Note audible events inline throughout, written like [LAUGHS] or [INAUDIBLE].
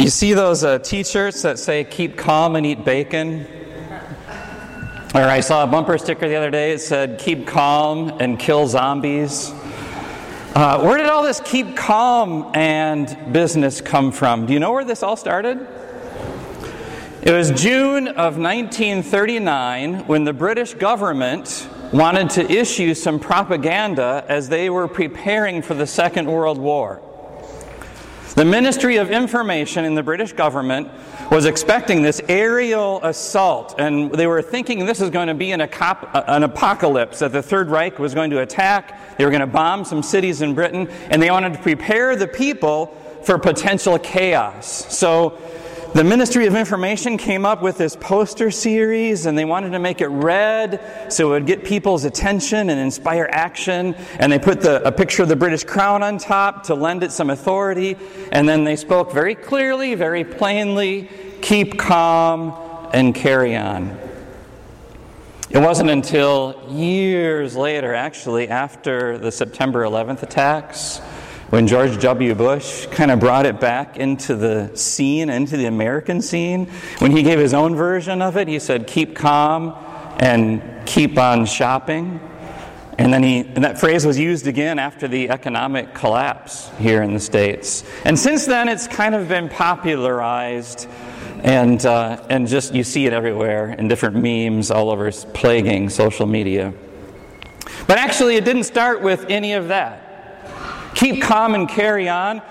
You see those uh, t shirts that say, keep calm and eat bacon? Or I saw a bumper sticker the other day, it said, keep calm and kill zombies. Uh, where did all this keep calm and business come from? Do you know where this all started? It was June of 1939 when the British government wanted to issue some propaganda as they were preparing for the Second World War. The Ministry of Information in the British government was expecting this aerial assault, and they were thinking this is going to be an, apocalypse, that the Third Reich was going to attack, they were going to bomb some cities in Britain, and they wanted to prepare the people for potential chaos. So the Ministry of Information came up with this poster series and they wanted to make it red so it would get people's attention and inspire action. And they put the, a picture of the British crown on top to lend it some authority. And then they spoke very clearly, very plainly keep calm and carry on. It wasn't until years later, actually, after the September 11th attacks, when George W. Bush kind of brought it back into the scene, into the American scene, when he gave his own version of it, he said, keep calm and keep on shopping. And then he, and that phrase was used again after the economic collapse here in the States. And since then, it's kind of been popularized, and, uh, and just you see it everywhere in different memes all over plaguing social media. But actually, it didn't start with any of that. Keep calm and carry on.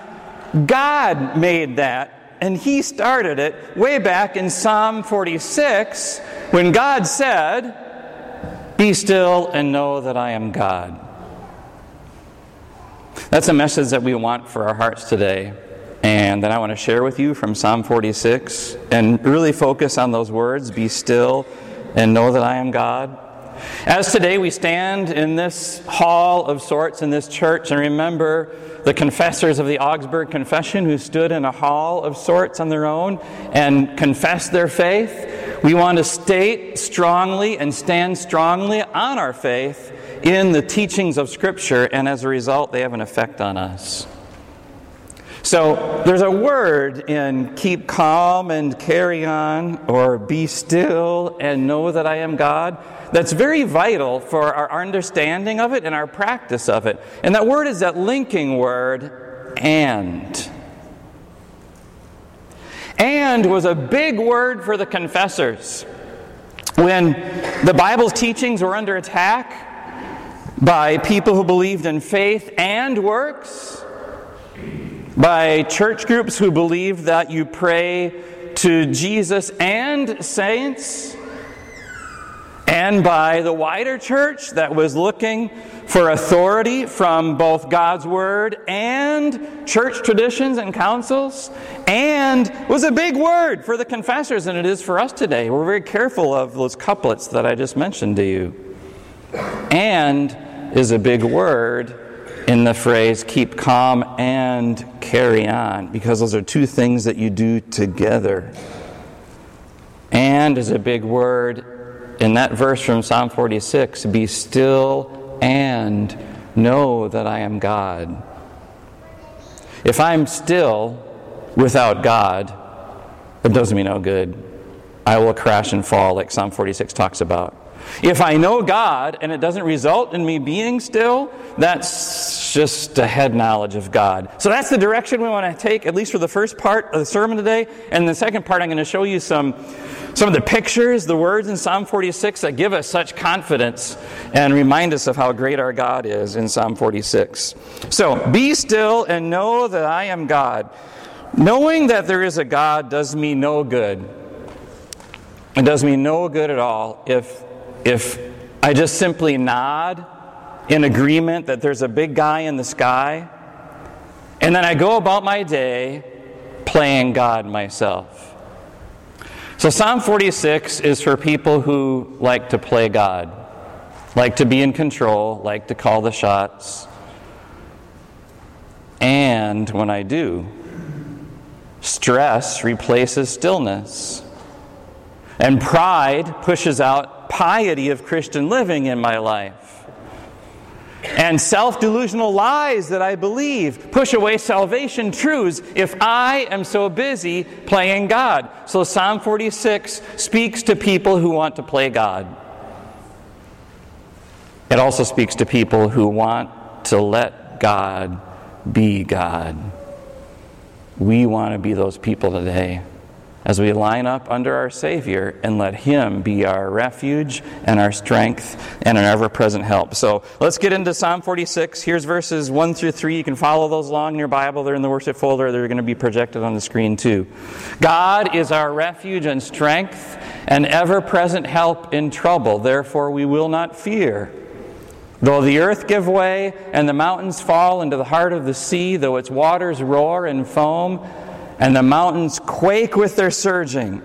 God made that, and He started it way back in Psalm 46 when God said, Be still and know that I am God. That's a message that we want for our hearts today. And that I want to share with you from Psalm 46 and really focus on those words be still and know that I am God. As today we stand in this hall of sorts in this church and remember the confessors of the Augsburg Confession who stood in a hall of sorts on their own and confessed their faith, we want to state strongly and stand strongly on our faith in the teachings of Scripture, and as a result, they have an effect on us. So there's a word in keep calm and carry on, or be still and know that I am God, that's very vital for our understanding of it and our practice of it. And that word is that linking word, and. And was a big word for the confessors. When the Bible's teachings were under attack by people who believed in faith and works, by church groups who believed that you pray to Jesus and saints, and by the wider church that was looking for authority from both God's Word and church traditions and councils, and was a big word for the confessors, and it is for us today. We're very careful of those couplets that I just mentioned to you. And is a big word in the phrase keep calm and carry on, because those are two things that you do together. And is a big word in that verse from Psalm 46 be still and know that I am God. If I'm still without God, it does me no good. I will crash and fall, like Psalm 46 talks about. If I know God and it doesn't result in me being still, that's just a head knowledge of God. So that's the direction we want to take, at least for the first part of the sermon today. And the second part, I'm going to show you some, some of the pictures, the words in Psalm 46 that give us such confidence and remind us of how great our God is in Psalm 46. So, be still and know that I am God. Knowing that there is a God does me no good. It does me no good at all if if I just simply nod in agreement that there's a big guy in the sky, and then I go about my day playing God myself. So, Psalm 46 is for people who like to play God, like to be in control, like to call the shots. And when I do, stress replaces stillness, and pride pushes out piety of Christian living in my life. and self delusional lies that I believe push away salvation truths if I am so busy playing God. So Psalm 46 speaks to people who want to play God. It also speaks to people who want to let God be God. We want to be those people today as we line up under our Savior and let Him be our refuge and our strength and an ever present help. So let's get into Psalm 46. Here's verses 1 through 3. You can follow those along in your Bible. They're in the worship folder, they're going to be projected on the screen too. God is our refuge and strength and ever present help in trouble. Therefore, we will not fear. Though the earth give way and the mountains fall into the heart of the sea, though its waters roar and foam, and the mountains quake with their surging.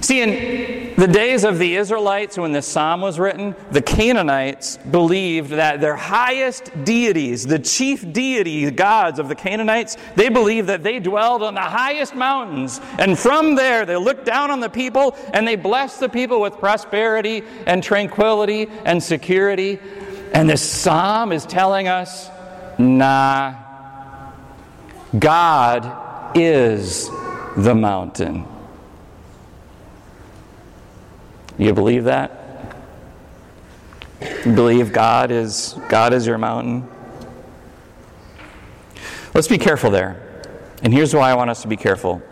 See, in the days of the Israelites, when this psalm was written, the Canaanites believed that their highest deities, the chief deity gods of the Canaanites, they believed that they dwelled on the highest mountains. And from there, they looked down on the people and they blessed the people with prosperity and tranquility and security. And this psalm is telling us nah, God is the mountain. You believe that? You believe God is God is your mountain? Let's be careful there. And here's why I want us to be careful.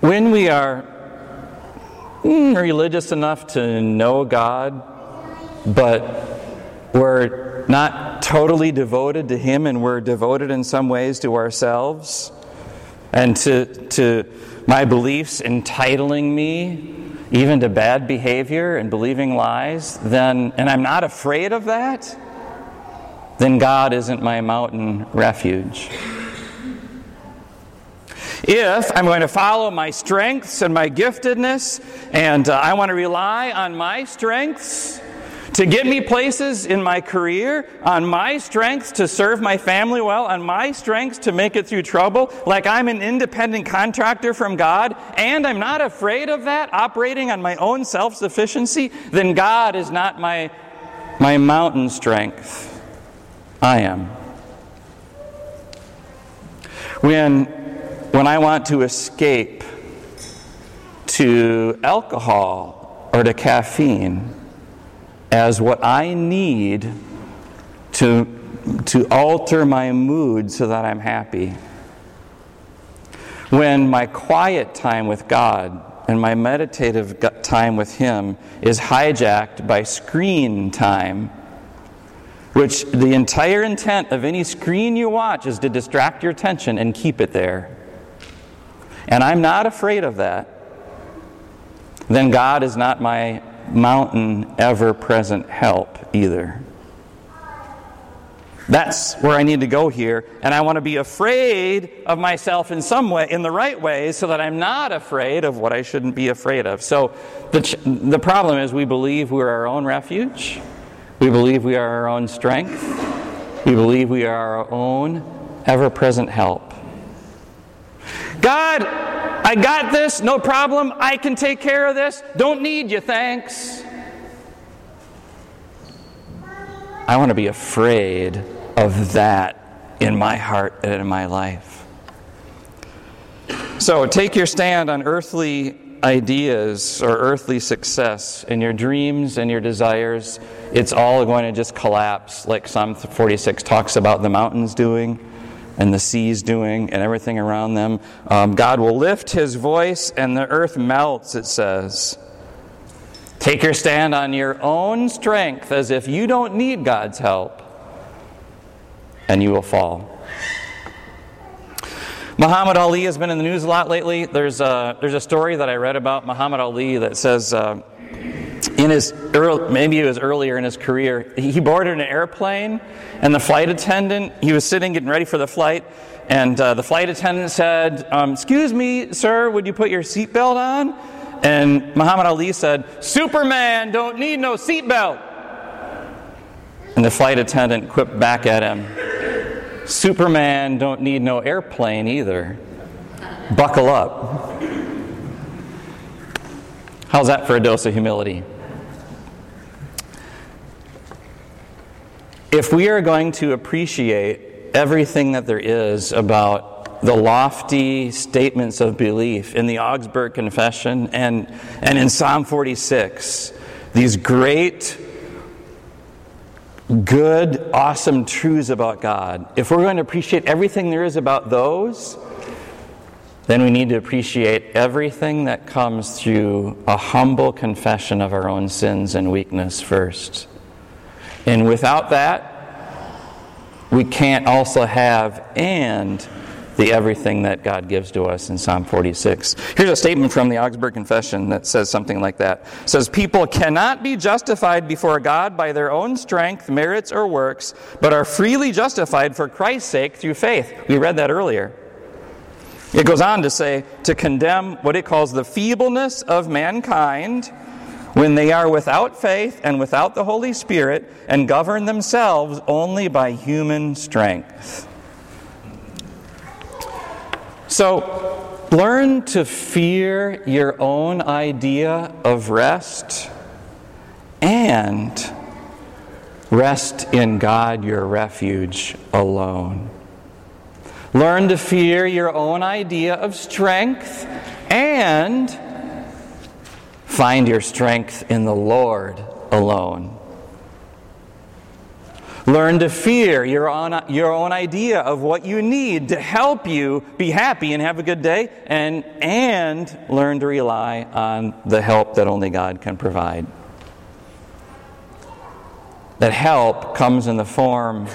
When we are mm, religious enough to know God, but we're not totally devoted to Him and we're devoted in some ways to ourselves and to, to my beliefs entitling me even to bad behavior and believing lies, then, and I'm not afraid of that, then God isn't my mountain refuge. If I'm going to follow my strengths and my giftedness, and uh, I want to rely on my strengths to get me places in my career, on my strengths to serve my family well, on my strengths to make it through trouble, like I'm an independent contractor from God, and I'm not afraid of that, operating on my own self sufficiency, then God is not my, my mountain strength. I am. When, when I want to escape to alcohol or to caffeine, as what I need to, to alter my mood so that I'm happy. When my quiet time with God and my meditative time with Him is hijacked by screen time, which the entire intent of any screen you watch is to distract your attention and keep it there. And I'm not afraid of that. Then God is not my mountain ever present help either. That's where I need to go here. And I want to be afraid of myself in some way, in the right way, so that I'm not afraid of what I shouldn't be afraid of. So the, ch- the problem is we believe we're our own refuge, we believe we are our own strength, we believe we are our own ever present help. God, I got this, no problem. I can take care of this. Don't need you, thanks. I want to be afraid of that in my heart and in my life. So take your stand on earthly ideas or earthly success and your dreams and your desires. It's all going to just collapse, like Psalm 46 talks about the mountains doing and the seas doing and everything around them. Um, God will lift his voice and the earth melts, it says. Take your stand on your own strength as if you don't need God's help, and you will fall. Muhammad Ali has been in the news a lot lately. There's a, there's a story that I read about Muhammad Ali that says uh, in his early, maybe it was earlier in his career, he boarded an airplane, and the flight attendant, he was sitting getting ready for the flight, and uh, the flight attendant said, um, "Excuse me, sir, would you put your seatbelt on?" And Muhammad Ali said, "Superman don't need no seatbelt." And the flight attendant quipped back at him, "Superman don't need no airplane either. Buckle up." How's that for a dose of humility? If we are going to appreciate everything that there is about the lofty statements of belief in the Augsburg Confession and, and in Psalm 46, these great, good, awesome truths about God, if we're going to appreciate everything there is about those, then we need to appreciate everything that comes through a humble confession of our own sins and weakness first. And without that, we can't also have and the everything that God gives to us in Psalm 46. Here's a statement from the Augsburg Confession that says something like that. It says people cannot be justified before God by their own strength, merits or works, but are freely justified for Christ's sake through faith. We read that earlier. It goes on to say to condemn what it calls the feebleness of mankind when they are without faith and without the Holy Spirit and govern themselves only by human strength. So, learn to fear your own idea of rest and rest in God, your refuge, alone. Learn to fear your own idea of strength and find your strength in the Lord alone. Learn to fear your own, your own idea of what you need to help you be happy and have a good day, and, and learn to rely on the help that only God can provide. That help comes in the form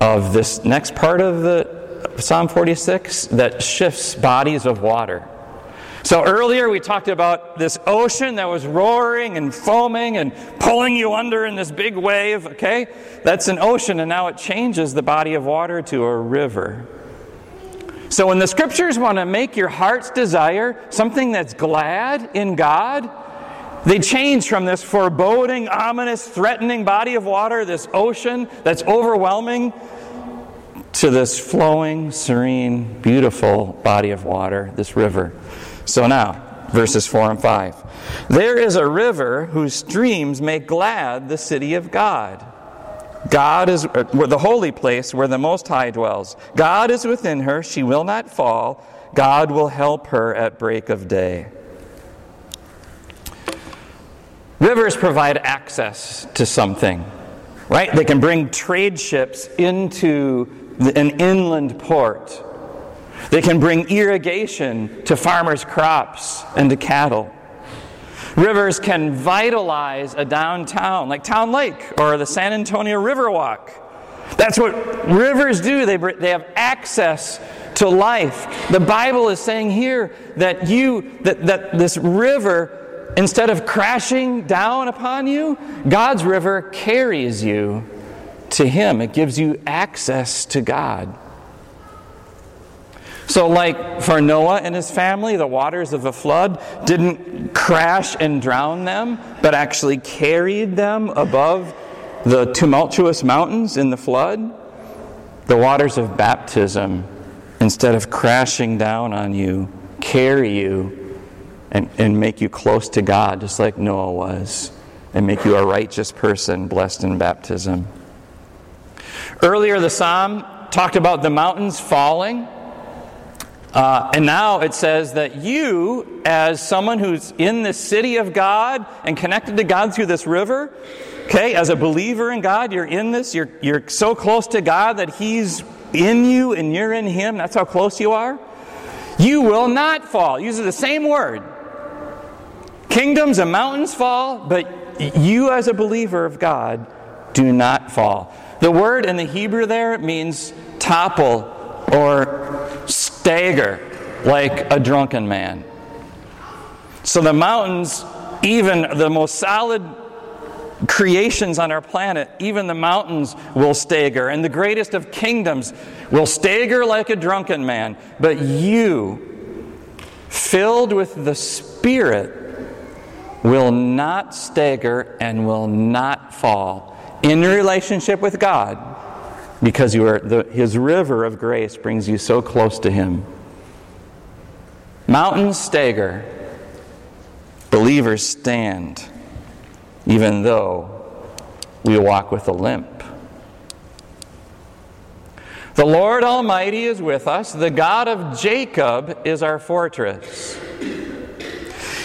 of this next part of the Psalm 46 that shifts bodies of water. So earlier we talked about this ocean that was roaring and foaming and pulling you under in this big wave, okay? That's an ocean, and now it changes the body of water to a river. So when the scriptures want to make your heart's desire something that's glad in God, they change from this foreboding, ominous, threatening body of water, this ocean that's overwhelming, to this flowing, serene, beautiful body of water, this river. So now, verses 4 and 5. There is a river whose streams make glad the city of God. God is uh, the holy place where the Most High dwells. God is within her, she will not fall. God will help her at break of day. Rivers provide access to something, right? They can bring trade ships into an inland port. They can bring irrigation to farmers' crops and to cattle. Rivers can vitalize a downtown, like Town Lake or the San Antonio Riverwalk. That's what rivers do. They, they have access to life. The Bible is saying here that you, that, that this river, instead of crashing down upon you, God's river carries you to Him. It gives you access to God. So, like for Noah and his family, the waters of the flood didn't crash and drown them, but actually carried them above the tumultuous mountains in the flood. The waters of baptism, instead of crashing down on you, carry you and, and make you close to God, just like Noah was, and make you a righteous person blessed in baptism. Earlier, the psalm talked about the mountains falling. Uh, and now it says that you, as someone who's in the city of God and connected to God through this river, okay, as a believer in God, you're in this, you're, you're so close to God that He's in you and you're in Him. That's how close you are. You will not fall. Uses the same word. Kingdoms and mountains fall, but you, as a believer of God, do not fall. The word in the Hebrew there means topple or stagger like a drunken man. So the mountains, even the most solid creations on our planet, even the mountains will stagger, and the greatest of kingdoms will stagger like a drunken man. But you, filled with the Spirit, will not stagger and will not fall in your relationship with God because you are the, his river of grace brings you so close to him. Mountains stagger, believers stand, even though we walk with a limp. The Lord Almighty is with us. The God of Jacob is our fortress.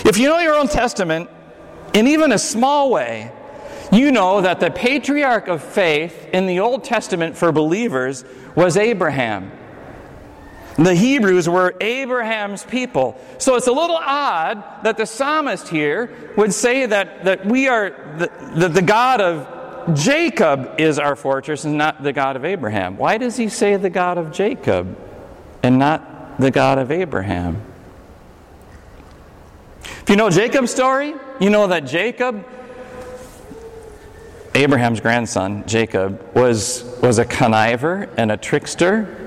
If you know your Old Testament, in even a small way, you know that the patriarch of faith in the Old Testament for believers was Abraham. The Hebrews were Abraham's people. So it's a little odd that the psalmist here would say that, that we are the, the, the God of Jacob is our fortress and not the God of Abraham. Why does he say the God of Jacob and not the God of Abraham? If you know Jacob's story, you know that Jacob, Abraham's grandson, Jacob, was, was a conniver and a trickster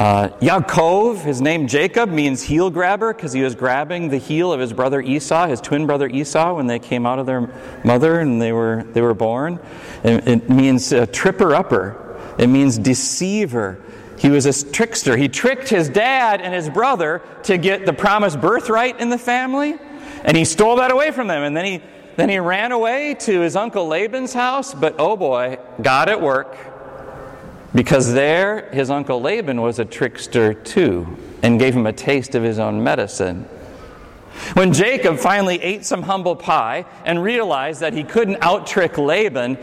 uh, Yaakov, his name Jacob, means heel grabber because he was grabbing the heel of his brother Esau, his twin brother Esau, when they came out of their mother and they were, they were born. It, it means uh, tripper upper, it means deceiver. He was a trickster. He tricked his dad and his brother to get the promised birthright in the family, and he stole that away from them. And then he, then he ran away to his uncle Laban's house, but oh boy, God at work because there, his uncle Laban was a trickster too and gave him a taste of his own medicine. When Jacob finally ate some humble pie and realized that he couldn't out trick Laban,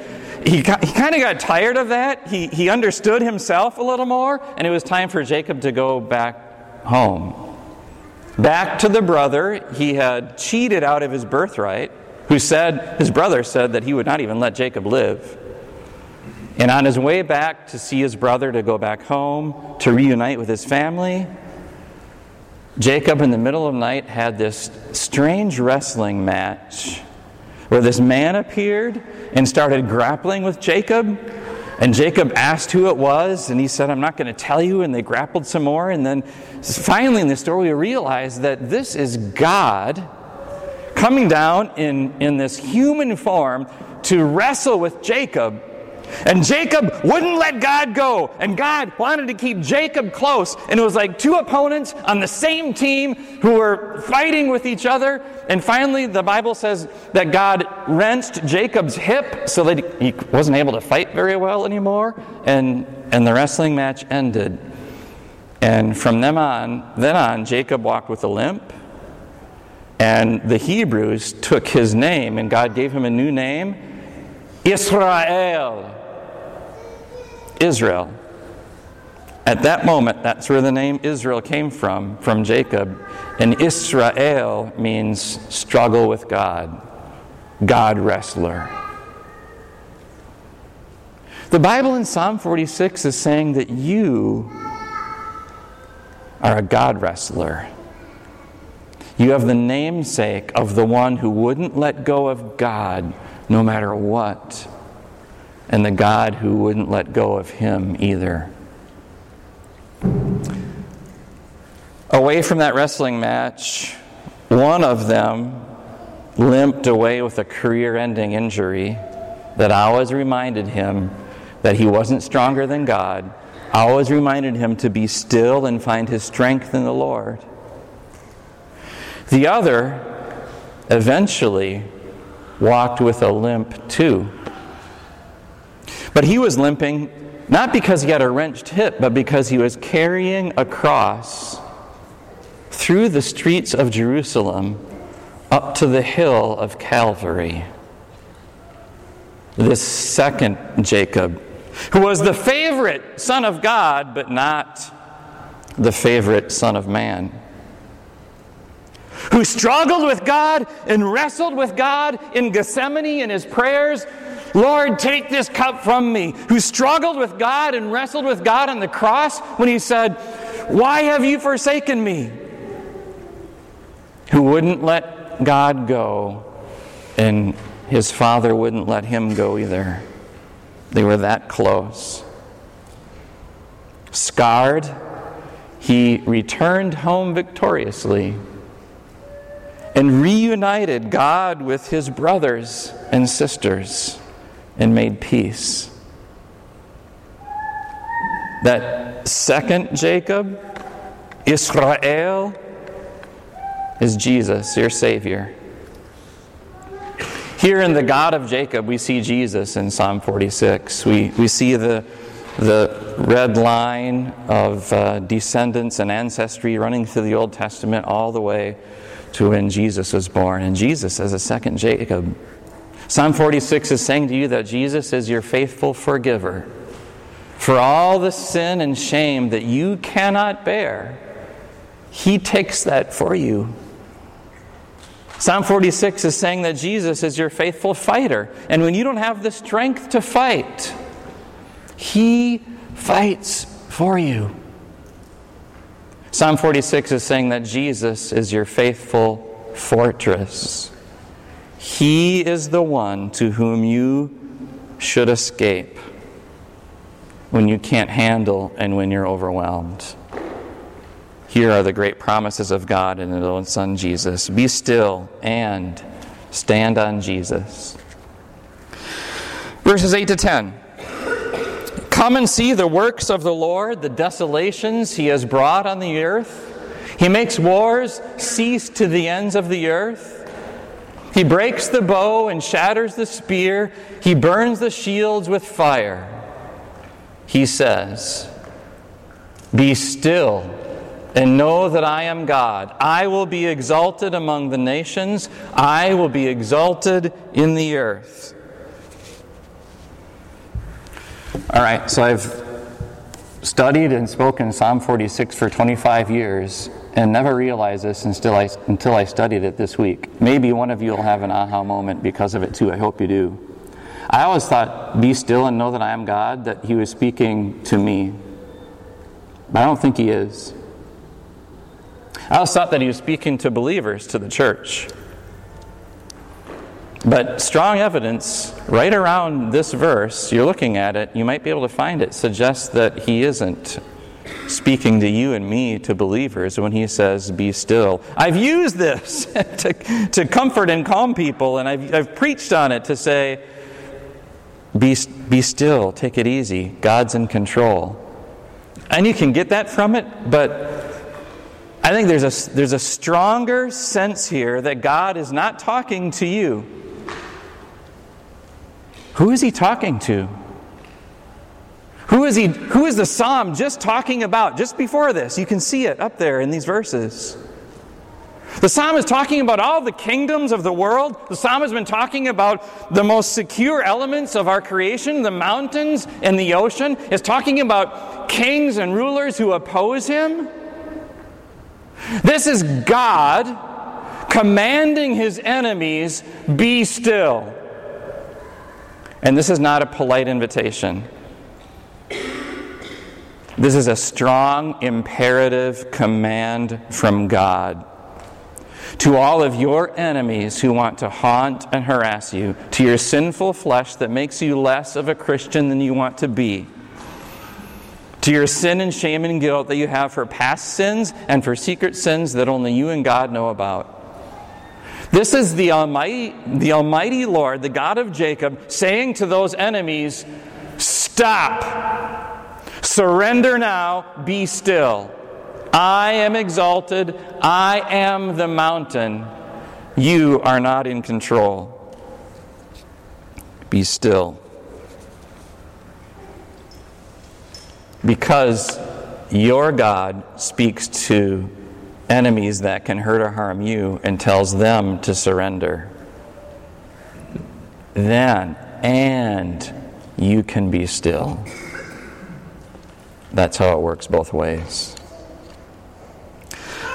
he, he kind of got tired of that. He, he understood himself a little more, and it was time for Jacob to go back home. Back to the brother he had cheated out of his birthright, who said, his brother said that he would not even let Jacob live. And on his way back to see his brother, to go back home, to reunite with his family, Jacob, in the middle of the night, had this strange wrestling match where this man appeared and started grappling with Jacob. And Jacob asked who it was, and he said, I'm not going to tell you. And they grappled some more. And then finally, in the story, we realize that this is God coming down in, in this human form to wrestle with Jacob and Jacob wouldn't let God go. And God wanted to keep Jacob close. And it was like two opponents on the same team who were fighting with each other. And finally, the Bible says that God wrenched Jacob's hip so that he wasn't able to fight very well anymore. And, and the wrestling match ended. And from them on, then on, Jacob walked with a limp. And the Hebrews took his name, and God gave him a new name Israel. Israel. At that moment, that's where the name Israel came from, from Jacob. And Israel means struggle with God, God wrestler. The Bible in Psalm 46 is saying that you are a God wrestler. You have the namesake of the one who wouldn't let go of God no matter what and the God who wouldn't let go of him either. Away from that wrestling match, one of them limped away with a career ending injury that always reminded him that he wasn't stronger than God, always reminded him to be still and find his strength in the Lord. The other eventually walked with a limp too. But he was limping not because he had a wrenched hip, but because he was carrying a cross through the streets of Jerusalem up to the hill of Calvary. This second Jacob, who was the favorite son of God, but not the favorite son of man who struggled with God and wrestled with God in Gethsemane in his prayers, Lord, take this cup from me, who struggled with God and wrestled with God on the cross when he said, Why have you forsaken me? Who wouldn't let God go, and his father wouldn't let him go either. They were that close. Scarred, he returned home victoriously and reunited God with his brothers and sisters and made peace. That second Jacob, Israel, is Jesus, your Savior. Here in the God of Jacob, we see Jesus in Psalm 46. We, we see the, the red line of uh, descendants and ancestry running through the Old Testament all the way to when Jesus was born. And Jesus as a second Jacob. Psalm 46 is saying to you that Jesus is your faithful forgiver for all the sin and shame that you cannot bear. He takes that for you. Psalm 46 is saying that Jesus is your faithful fighter. And when you don't have the strength to fight, He fights for you. Psalm 46 is saying that Jesus is your faithful fortress. He is the one to whom you should escape when you can't handle and when you're overwhelmed. Here are the great promises of God in His own Son Jesus Be still and stand on Jesus. Verses 8 to 10. Come and see the works of the Lord, the desolations He has brought on the earth. He makes wars cease to the ends of the earth. He breaks the bow and shatters the spear. He burns the shields with fire. He says, Be still and know that I am God. I will be exalted among the nations, I will be exalted in the earth. All right, so I've studied and spoken Psalm 46 for 25 years and never realized this until I, until I studied it this week. Maybe one of you will have an aha moment because of it too. I hope you do. I always thought, be still and know that I am God, that he was speaking to me. But I don't think he is. I always thought that he was speaking to believers, to the church. But strong evidence right around this verse, you're looking at it, you might be able to find it, suggests that he isn't speaking to you and me, to believers, when he says, Be still. I've used this [LAUGHS] to, to comfort and calm people, and I've, I've preached on it to say, be, be still, take it easy, God's in control. And you can get that from it, but I think there's a, there's a stronger sense here that God is not talking to you. Who is he talking to? Who is, he, who is the psalm just talking about? Just before this, you can see it up there in these verses. The psalm is talking about all the kingdoms of the world. The psalm has been talking about the most secure elements of our creation, the mountains and the ocean. It's talking about kings and rulers who oppose him. This is God commanding his enemies, be still. And this is not a polite invitation. This is a strong imperative command from God. To all of your enemies who want to haunt and harass you, to your sinful flesh that makes you less of a Christian than you want to be to your sin and shame and guilt that you have for past sins and for secret sins that only you and God know about. This is the Almighty, the Almighty Lord, the God of Jacob, saying to those enemies, Stop! Surrender now, be still. I am exalted, I am the mountain. You are not in control. Be still. because your God speaks to enemies that can hurt or harm you and tells them to surrender. Then, and you can be still. That's how it works both ways.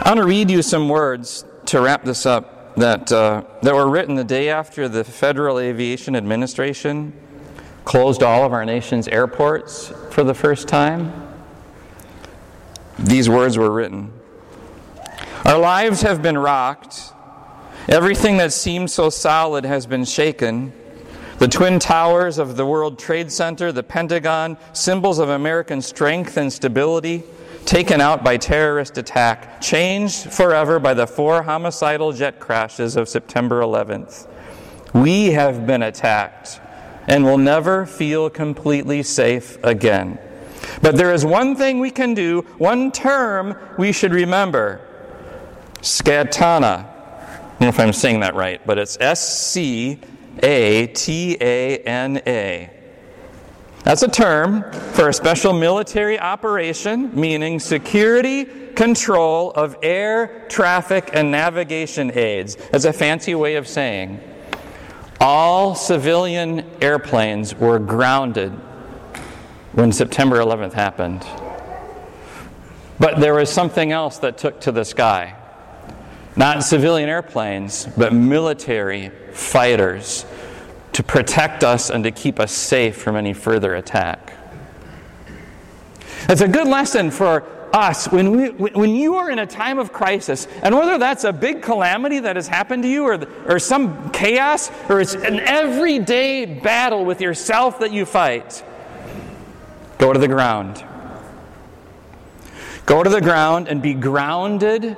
I want to read you some words to wrap this up that, uh, that were written the day after the Federal Aviation Administration closed all of our nation's airports for the first time, these words were written Our lives have been rocked. Everything that seemed so solid has been shaken. The Twin Towers of the World Trade Center, the Pentagon, symbols of American strength and stability, taken out by terrorist attack, changed forever by the four homicidal jet crashes of September 11th. We have been attacked and will never feel completely safe again. But there is one thing we can do, one term we should remember scatana. I don't know if I'm saying that right, but it's S C A T A N A. That's a term for a special military operation meaning security control of air, traffic, and navigation aids. That's a fancy way of saying all civilian airplanes were grounded when September 11th happened. But there was something else that took to the sky. Not civilian airplanes, but military fighters to protect us and to keep us safe from any further attack. It's a good lesson for us when, we, when you are in a time of crisis, and whether that's a big calamity that has happened to you, or, or some chaos, or it's an everyday battle with yourself that you fight, go to the ground. Go to the ground and be grounded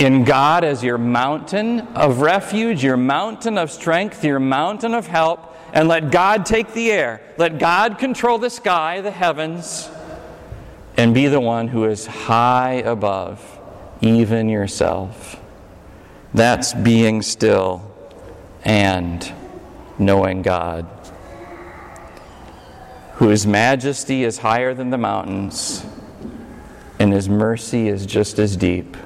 in God as your mountain of refuge, your mountain of strength, your mountain of help, and let God take the air. Let God control the sky, the heavens, and be the one who is high above even yourself. That's being still and knowing God, whose majesty is higher than the mountains, and his mercy is just as deep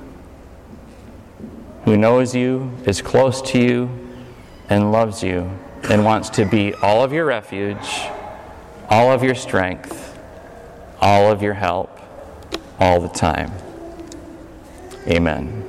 who knows you, is close to you, and loves you, and wants to be all of your refuge, all of your strength, all of your help, all the time. Amen.